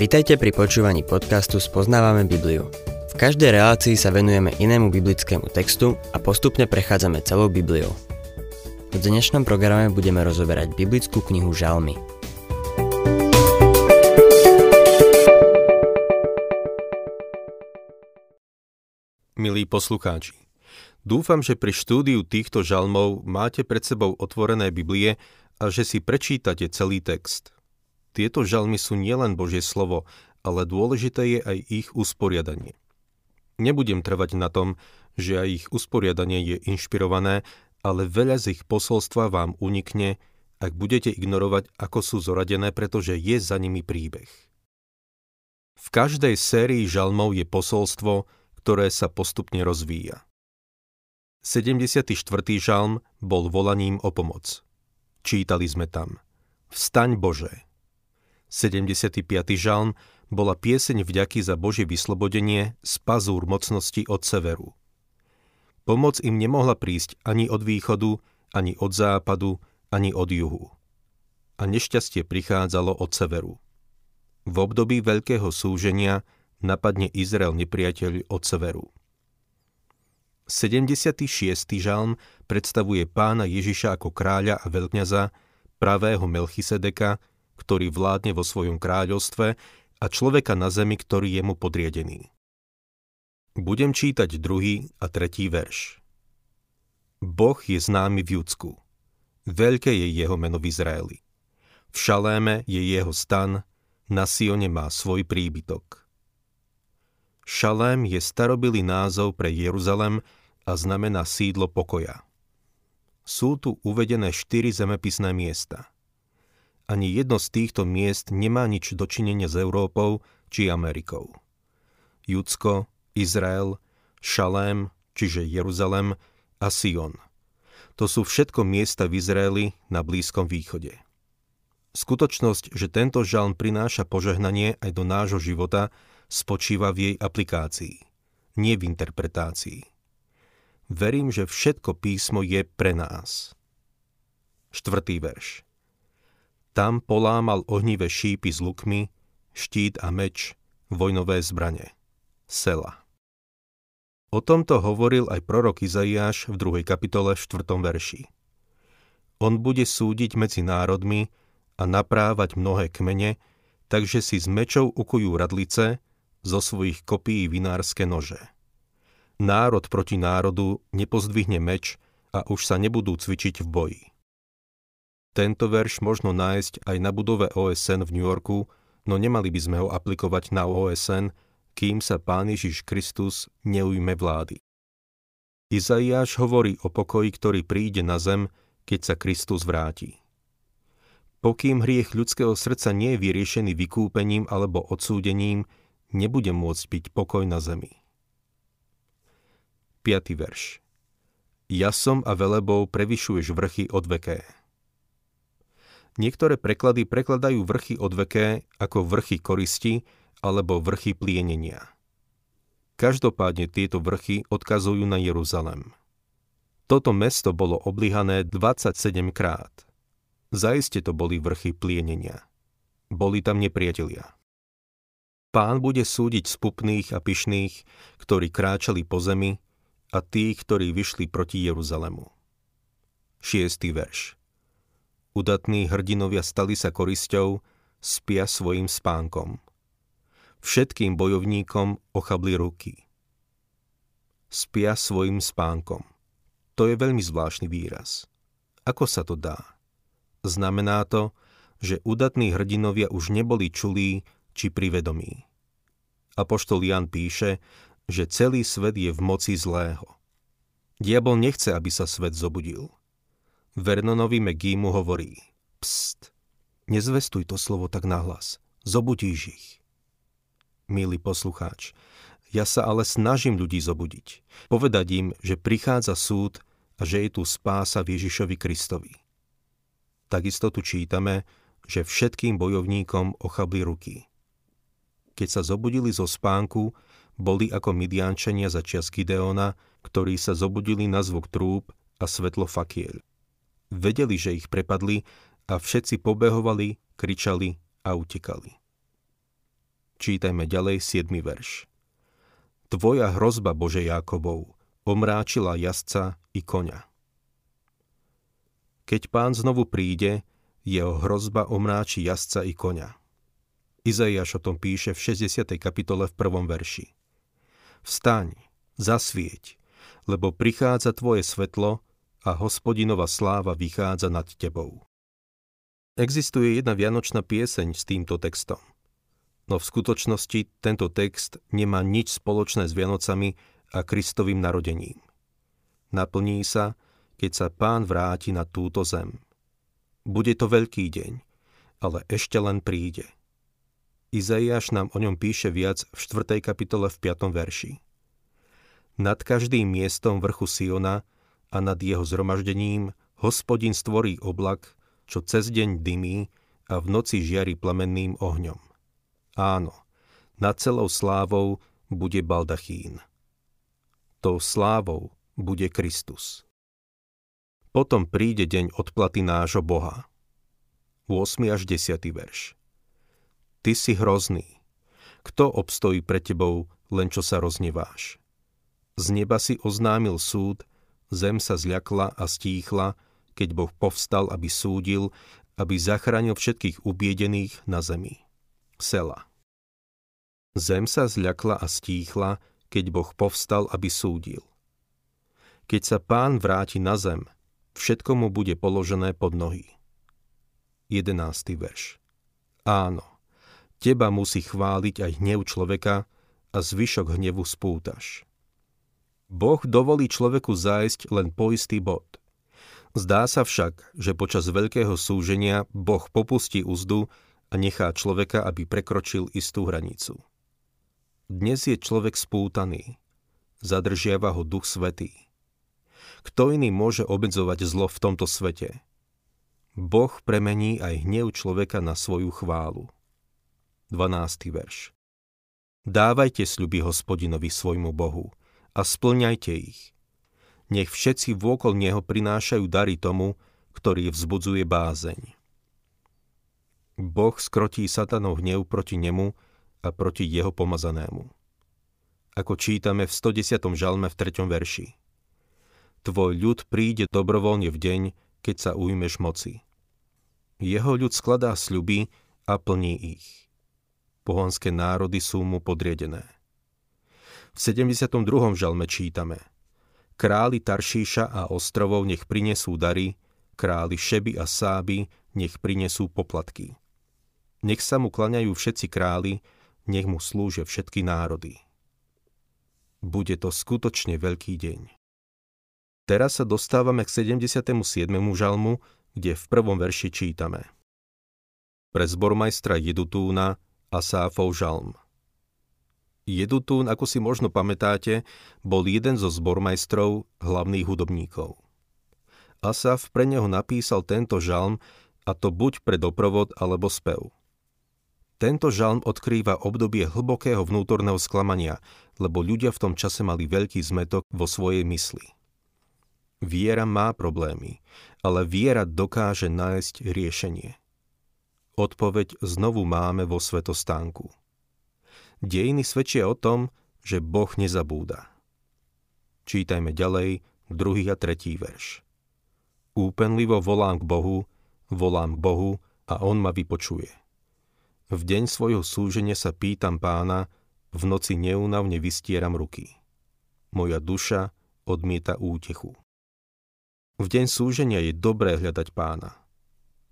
Vitajte pri počúvaní podcastu Spoznávame Bibliu. V každej relácii sa venujeme inému biblickému textu a postupne prechádzame celou Bibliou. V dnešnom programe budeme rozoberať biblickú knihu Žalmy. Milí poslucháči, dúfam, že pri štúdiu týchto žalmov máte pred sebou otvorené Biblie a že si prečítate celý text – tieto žalmy sú nielen Božie slovo, ale dôležité je aj ich usporiadanie. Nebudem trvať na tom, že aj ich usporiadanie je inšpirované, ale veľa z ich posolstva vám unikne, ak budete ignorovať, ako sú zoradené, pretože je za nimi príbeh. V každej sérii žalmov je posolstvo, ktoré sa postupne rozvíja. 74. žalm bol volaním o pomoc. Čítali sme tam Vstaň Bože, 75. žalm bola pieseň vďaky za Božie vyslobodenie z pazúr mocnosti od severu. Pomoc im nemohla prísť ani od východu, ani od západu, ani od juhu. A nešťastie prichádzalo od severu. V období veľkého súženia napadne Izrael nepriateľ od severu. 76. žalm predstavuje pána Ježiša ako kráľa a veľkňaza, pravého Melchisedeka, ktorý vládne vo svojom kráľovstve a človeka na zemi, ktorý je mu podriedený. Budem čítať druhý a tretí verš. Boh je známy v Judsku. Veľké je jeho meno v Izraeli. V Šaléme je jeho stan, na Sione má svoj príbytok. Šalém je starobilý názov pre Jeruzalem a znamená sídlo pokoja. Sú tu uvedené štyri zemepisné miesta – ani jedno z týchto miest nemá nič dočinenia s Európou či Amerikou. Judsko, Izrael, Šalém, čiže Jeruzalem a Sion. To sú všetko miesta v Izraeli na Blízkom východe. Skutočnosť, že tento žalm prináša požehnanie aj do nášho života, spočíva v jej aplikácii, nie v interpretácii. Verím, že všetko písmo je pre nás. Štvrtý verš. Tam polámal ohnivé šípy s lukmi, štít a meč, vojnové zbrane. Sela. O tomto hovoril aj prorok Izaiáš v 2. kapitole v 4. verši. On bude súdiť medzi národmi a naprávať mnohé kmene, takže si s mečou ukujú radlice, zo svojich kopií vinárske nože. Národ proti národu nepozdvihne meč a už sa nebudú cvičiť v boji. Tento verš možno nájsť aj na budove OSN v New Yorku, no nemali by sme ho aplikovať na OSN, kým sa Pán Ježiš Kristus neujme vlády. Izaiáš hovorí o pokoji, ktorý príde na zem, keď sa Kristus vráti. Pokým hriech ľudského srdca nie je vyriešený vykúpením alebo odsúdením, nebude môcť byť pokoj na zemi. 5. verš Jasom a velebou prevyšuješ vrchy od veké. Niektoré preklady prekladajú vrchy odveké ako vrchy koristi alebo vrchy plienenia. Každopádne tieto vrchy odkazujú na Jeruzalem. Toto mesto bolo oblihané 27 krát. Zaiste to boli vrchy plienenia. Boli tam nepriatelia. Pán bude súdiť spupných a pyšných, ktorí kráčali po zemi, a tých, ktorí vyšli proti Jeruzalemu. 6. verš Udatní hrdinovia stali sa korisťou, spia svojim spánkom. Všetkým bojovníkom ochabli ruky. Spia svojim spánkom. To je veľmi zvláštny výraz. Ako sa to dá? Znamená to, že udatní hrdinovia už neboli čulí či privedomí. Apoštol Jan píše, že celý svet je v moci zlého. Diabol nechce, aby sa svet zobudil – Vernonovi Megímu hovorí Pst, nezvestuj to slovo tak nahlas, zobudíš ich. Milý poslucháč, ja sa ale snažím ľudí zobudiť. Povedať im, že prichádza súd a že je tu spása v Ježišovi Kristovi. Takisto tu čítame, že všetkým bojovníkom ochabli ruky. Keď sa zobudili zo spánku, boli ako midiančania za čias Gideona, ktorí sa zobudili na zvuk trúb a svetlo fakiel. Vedeli, že ich prepadli a všetci pobehovali, kričali a utekali. Čítajme ďalej 7. verš. Tvoja hrozba, Bože Jákobov, omráčila jazdca i koňa. Keď pán znovu príde, jeho hrozba omráči jazdca i koňa. Izaiáš o tom píše v 60. kapitole v prvom verši. Vstaň, zasvieť, lebo prichádza tvoje svetlo a hospodinova sláva vychádza nad tebou. Existuje jedna vianočná pieseň s týmto textom. No v skutočnosti tento text nemá nič spoločné s Vianocami a Kristovým narodením. Naplní sa, keď sa pán vráti na túto zem. Bude to veľký deň, ale ešte len príde. Izaiáš nám o ňom píše viac v 4. kapitole v 5. verši. Nad každým miestom vrchu Siona a nad jeho zhromaždením hospodin stvorí oblak, čo cez deň dymí a v noci žiari plamenným ohňom. Áno, nad celou slávou bude baldachín. Tou slávou bude Kristus. Potom príde deň odplaty nášho Boha. 8. až 10. verš. Ty si hrozný. Kto obstojí pre tebou, len čo sa rozneváš? Z neba si oznámil súd, zem sa zľakla a stíchla, keď Boh povstal, aby súdil, aby zachránil všetkých ubiedených na zemi. Sela. Zem sa zľakla a stíchla, keď Boh povstal, aby súdil. Keď sa pán vráti na zem, všetko mu bude položené pod nohy. 11. verš. Áno, Teba musí chváliť aj hnev človeka a zvyšok hnevu spútaš. Boh dovolí človeku zájsť len po istý bod. Zdá sa však, že počas veľkého súženia Boh popustí úzdu a nechá človeka, aby prekročil istú hranicu. Dnes je človek spútaný. Zadržiava ho duch svetý. Kto iný môže obmedzovať zlo v tomto svete? Boh premení aj hnev človeka na svoju chválu. 12. verš. Dávajte sľuby hospodinovi svojmu Bohu a splňajte ich. Nech všetci vôkol Neho prinášajú dary tomu, ktorý vzbudzuje bázeň. Boh skrotí satanov hnev proti nemu a proti jeho pomazanému. Ako čítame v 110. žalme v 3. verši. Tvoj ľud príde dobrovoľne v deň, keď sa ujmeš moci. Jeho ľud skladá sľuby a plní ich pohanské národy sú mu podriedené. V 72. žalme čítame Králi Taršíša a ostrovov nech prinesú dary, králi Šeby a Sáby nech prinesú poplatky. Nech sa mu klaňajú všetci králi, nech mu slúžia všetky národy. Bude to skutočne veľký deň. Teraz sa dostávame k 77. žalmu, kde v prvom verši čítame. Pre zbormajstra Jedutúna Asáfov žalm. Jedutún, ako si možno pamätáte, bol jeden zo zbormajstrov, hlavných hudobníkov. Asaf pre neho napísal tento žalm, a to buď pre doprovod alebo spev. Tento žalm odkrýva obdobie hlbokého vnútorného sklamania, lebo ľudia v tom čase mali veľký zmetok vo svojej mysli. Viera má problémy, ale viera dokáže nájsť riešenie. Odpoveď znovu máme vo svetostánku. Dejiny svedčia o tom, že Boh nezabúda. Čítajme ďalej druhý a tretí verš. Úpenlivo volám k Bohu, volám k Bohu a On ma vypočuje. V deň svojho súženia sa pýtam pána, v noci neúnavne vystieram ruky. Moja duša odmieta útechu. V deň súženia je dobré hľadať pána.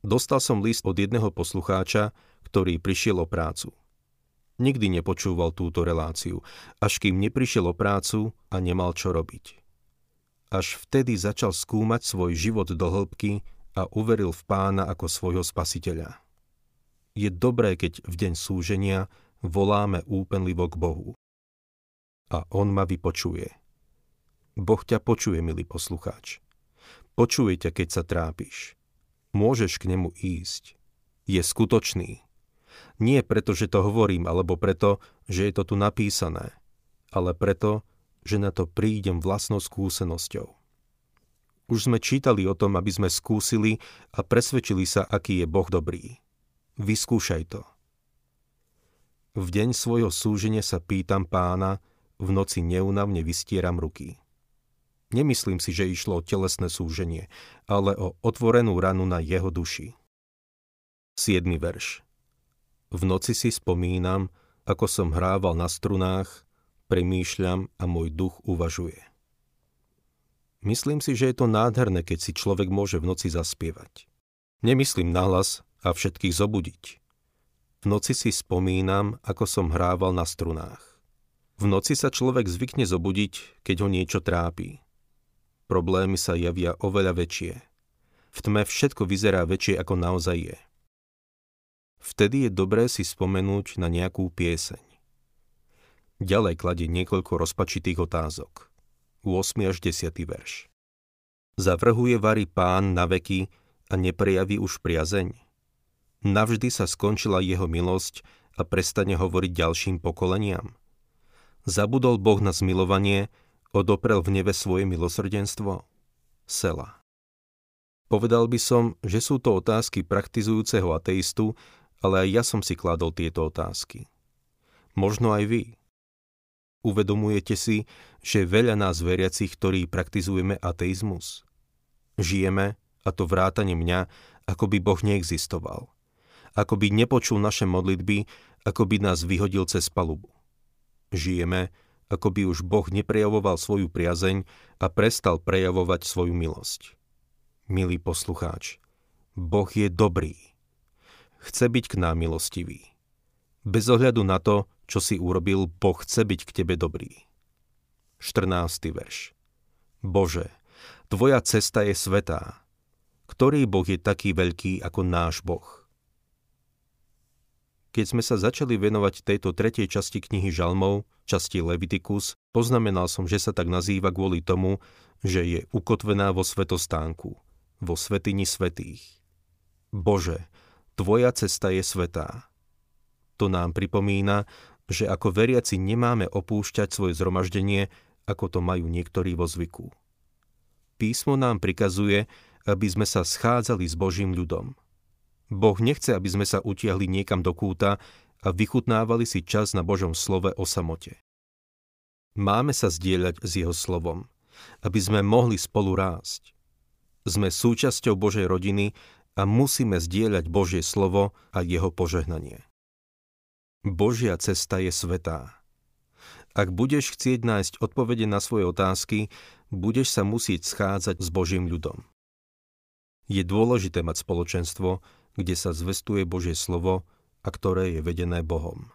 Dostal som list od jedného poslucháča, ktorý prišiel o prácu. Nikdy nepočúval túto reláciu, až kým neprišiel o prácu a nemal čo robiť. Až vtedy začal skúmať svoj život do hĺbky a uveril v pána ako svojho spasiteľa. Je dobré, keď v deň súženia voláme úpenlivo k Bohu. A On ma vypočuje. Boh ťa počuje, milý poslucháč. Počuje ťa, keď sa trápiš môžeš k nemu ísť. Je skutočný. Nie preto, že to hovorím, alebo preto, že je to tu napísané, ale preto, že na to prídem vlastnou skúsenosťou. Už sme čítali o tom, aby sme skúsili a presvedčili sa, aký je Boh dobrý. Vyskúšaj to. V deň svojho súženia sa pýtam pána, v noci neunavne vystieram ruky. Nemyslím si, že išlo o telesné súženie, ale o otvorenú ranu na jeho duši. 7. verš V noci si spomínam, ako som hrával na strunách, premýšľam a môj duch uvažuje. Myslím si, že je to nádherné, keď si človek môže v noci zaspievať. Nemyslím nahlas a všetkých zobudiť. V noci si spomínam, ako som hrával na strunách. V noci sa človek zvykne zobudiť, keď ho niečo trápi. Problémy sa javia oveľa väčšie. V tme všetko vyzerá väčšie, ako naozaj je. Vtedy je dobré si spomenúť na nejakú pieseň. Ďalej kladie niekoľko rozpačitých otázok. 8. až 10. verš. Zavrhuje vary pán na veky a neprejaví už priazeň? Navždy sa skončila jeho milosť a prestane hovoriť ďalším pokoleniam? Zabudol Boh na zmilovanie, odoprel v nebe svoje milosrdenstvo? Sela. Povedal by som, že sú to otázky praktizujúceho ateistu, ale aj ja som si kladol tieto otázky. Možno aj vy. Uvedomujete si, že veľa nás veriacich, ktorí praktizujeme ateizmus? Žijeme, a to vrátane mňa, ako by Boh neexistoval. Ako by nepočul naše modlitby, ako by nás vyhodil cez palubu. Žijeme, ako by už Boh neprejavoval svoju priazeň a prestal prejavovať svoju milosť. Milý poslucháč, Boh je dobrý. Chce byť k nám milostivý. Bez ohľadu na to, čo si urobil, Boh chce byť k tebe dobrý. 14. verš. Bože, tvoja cesta je svetá. Ktorý Boh je taký veľký ako náš Boh? Keď sme sa začali venovať tejto tretej časti knihy Žalmov, časti Levitikus, poznamenal som, že sa tak nazýva kvôli tomu, že je ukotvená vo svetostánku, vo svetini svetých. Bože, Tvoja cesta je svetá. To nám pripomína, že ako veriaci nemáme opúšťať svoje zhromaždenie, ako to majú niektorí vo zvyku. Písmo nám prikazuje, aby sme sa schádzali s Božím ľudom. Boh nechce, aby sme sa utiahli niekam do kúta a vychutnávali si čas na Božom slove o samote. Máme sa zdieľať s Jeho slovom, aby sme mohli spolu rásť. Sme súčasťou Božej rodiny a musíme zdieľať Božie slovo a jeho požehnanie. Božia cesta je svetá. Ak budeš chcieť nájsť odpovede na svoje otázky, budeš sa musieť schádzať s Božím ľudom. Je dôležité mať spoločenstvo, kde sa zvestuje Božie slovo a ktoré je vedené Bohom.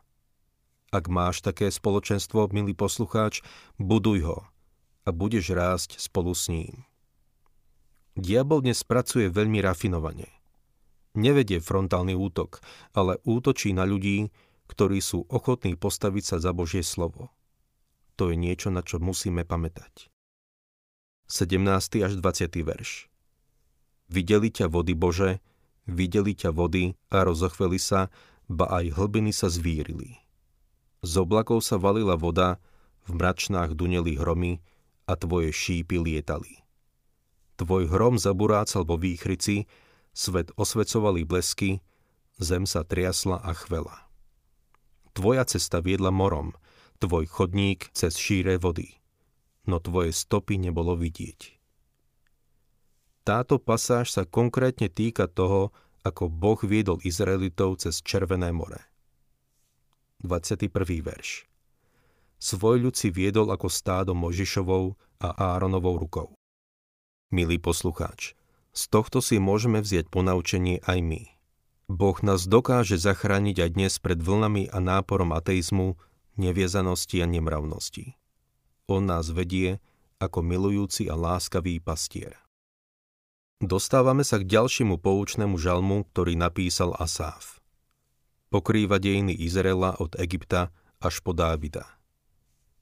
Ak máš také spoločenstvo, milý poslucháč, buduj ho a budeš rásť spolu s ním. Diabol dnes pracuje veľmi rafinovane. Nevedie frontálny útok, ale útočí na ľudí, ktorí sú ochotní postaviť sa za Božie slovo. To je niečo, na čo musíme pamätať. 17. až 20. verš Videli ťa vody Bože, videli ťa vody a rozochveli sa, ba aj hlbiny sa zvírili. Z oblakov sa valila voda, v mračnách duneli hromy a tvoje šípy lietali. Tvoj hrom zaburácal vo výchrici, svet osvecovali blesky, zem sa triasla a chvela. Tvoja cesta viedla morom, tvoj chodník cez šíre vody, no tvoje stopy nebolo vidieť. Táto pasáž sa konkrétne týka toho, ako Boh viedol Izraelitov cez Červené more. 21. verš Svoj ľud si viedol ako stádo Možišovou a Áronovou rukou. Milý poslucháč, z tohto si môžeme vziať ponaučenie aj my – Boh nás dokáže zachrániť aj dnes pred vlnami a náporom ateizmu, neviezanosti a nemravnosti. On nás vedie ako milujúci a láskavý pastier. Dostávame sa k ďalšiemu poučnému žalmu, ktorý napísal Asáf. Pokrýva dejiny Izraela od Egypta až po Dávida.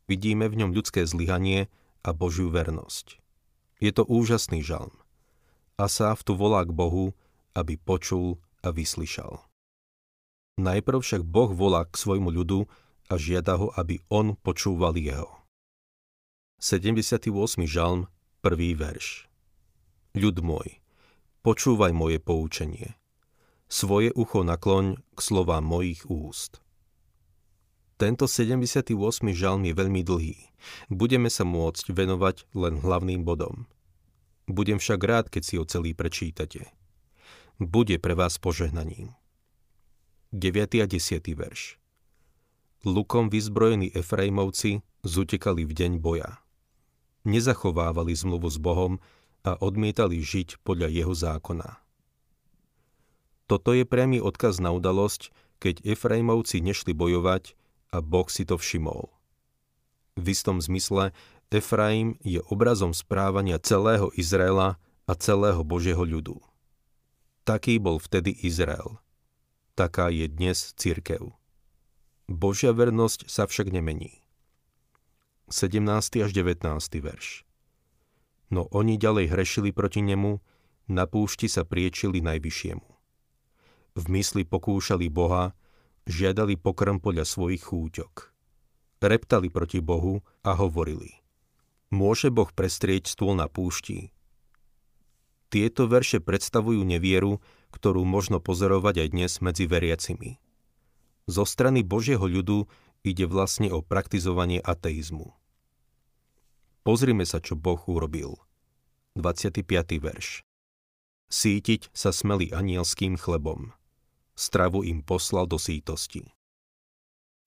Vidíme v ňom ľudské zlyhanie a Božiu vernosť. Je to úžasný žalm. Asáf tu volá k Bohu, aby počul a vyslyšal. Najprv však Boh volá k svojmu ľudu a žiada ho, aby on počúval jeho. 78. žalm, 1. verš Ľud môj, počúvaj moje poučenie. Svoje ucho nakloň k slovám mojich úst. Tento 78. žalm je veľmi dlhý. Budeme sa môcť venovať len hlavným bodom. Budem však rád, keď si ho celý prečítate. Bude pre vás požehnaním. 9. a 10. verš Lukom vyzbrojení Efraimovci zutekali v deň boja. Nezachovávali zmluvu s Bohom a odmietali žiť podľa jeho zákona. Toto je priamy odkaz na udalosť, keď Efraimovci nešli bojovať a Boh si to všimol. V istom zmysle Efraim je obrazom správania celého Izraela a celého Božieho ľudu. Taký bol vtedy Izrael. Taká je dnes církev. Božia vernosť sa však nemení. 17. až 19. verš No oni ďalej hrešili proti nemu, na púšti sa priečili najvyššiemu. V mysli pokúšali Boha, žiadali pokrm podľa svojich chúťok. Reptali proti Bohu a hovorili Môže Boh prestrieť stôl na púšti? Tieto verše predstavujú nevieru, ktorú možno pozorovať aj dnes medzi veriacimi. Zo strany Božieho ľudu ide vlastne o praktizovanie ateizmu. Pozrime sa, čo Boh urobil. 25. verš. Sítiť sa smeli anielským chlebom stravu im poslal do sítosti.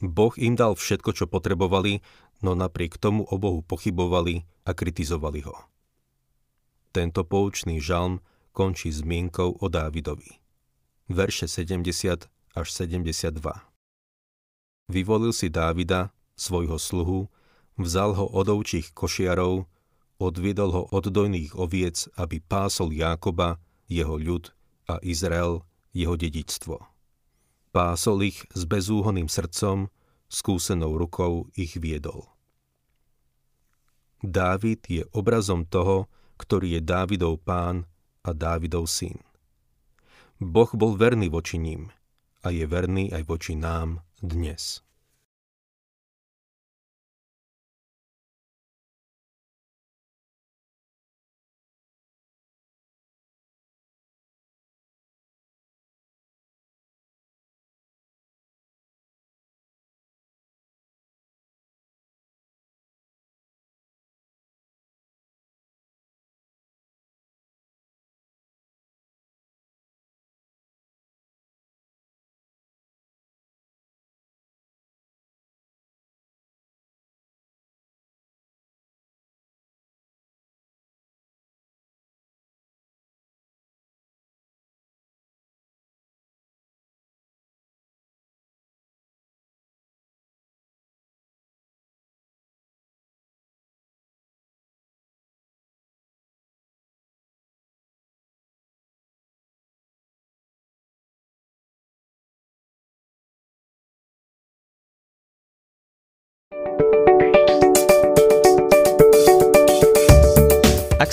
Boh im dal všetko, čo potrebovali, no napriek tomu o Bohu pochybovali a kritizovali ho. Tento poučný žalm končí zmienkou o Dávidovi. Verše 70 až 72. Vyvolil si Dávida, svojho sluhu, vzal ho od ovčích košiarov, odviedol ho od dojných oviec, aby pásol Jákoba, jeho ľud a Izrael, jeho dedičstvo. Pásol ich s bezúhoným srdcom, skúsenou rukou ich viedol. Dávid je obrazom toho, ktorý je Dávidov pán a Dávidov syn. Boh bol verný voči ním a je verný aj voči nám dnes.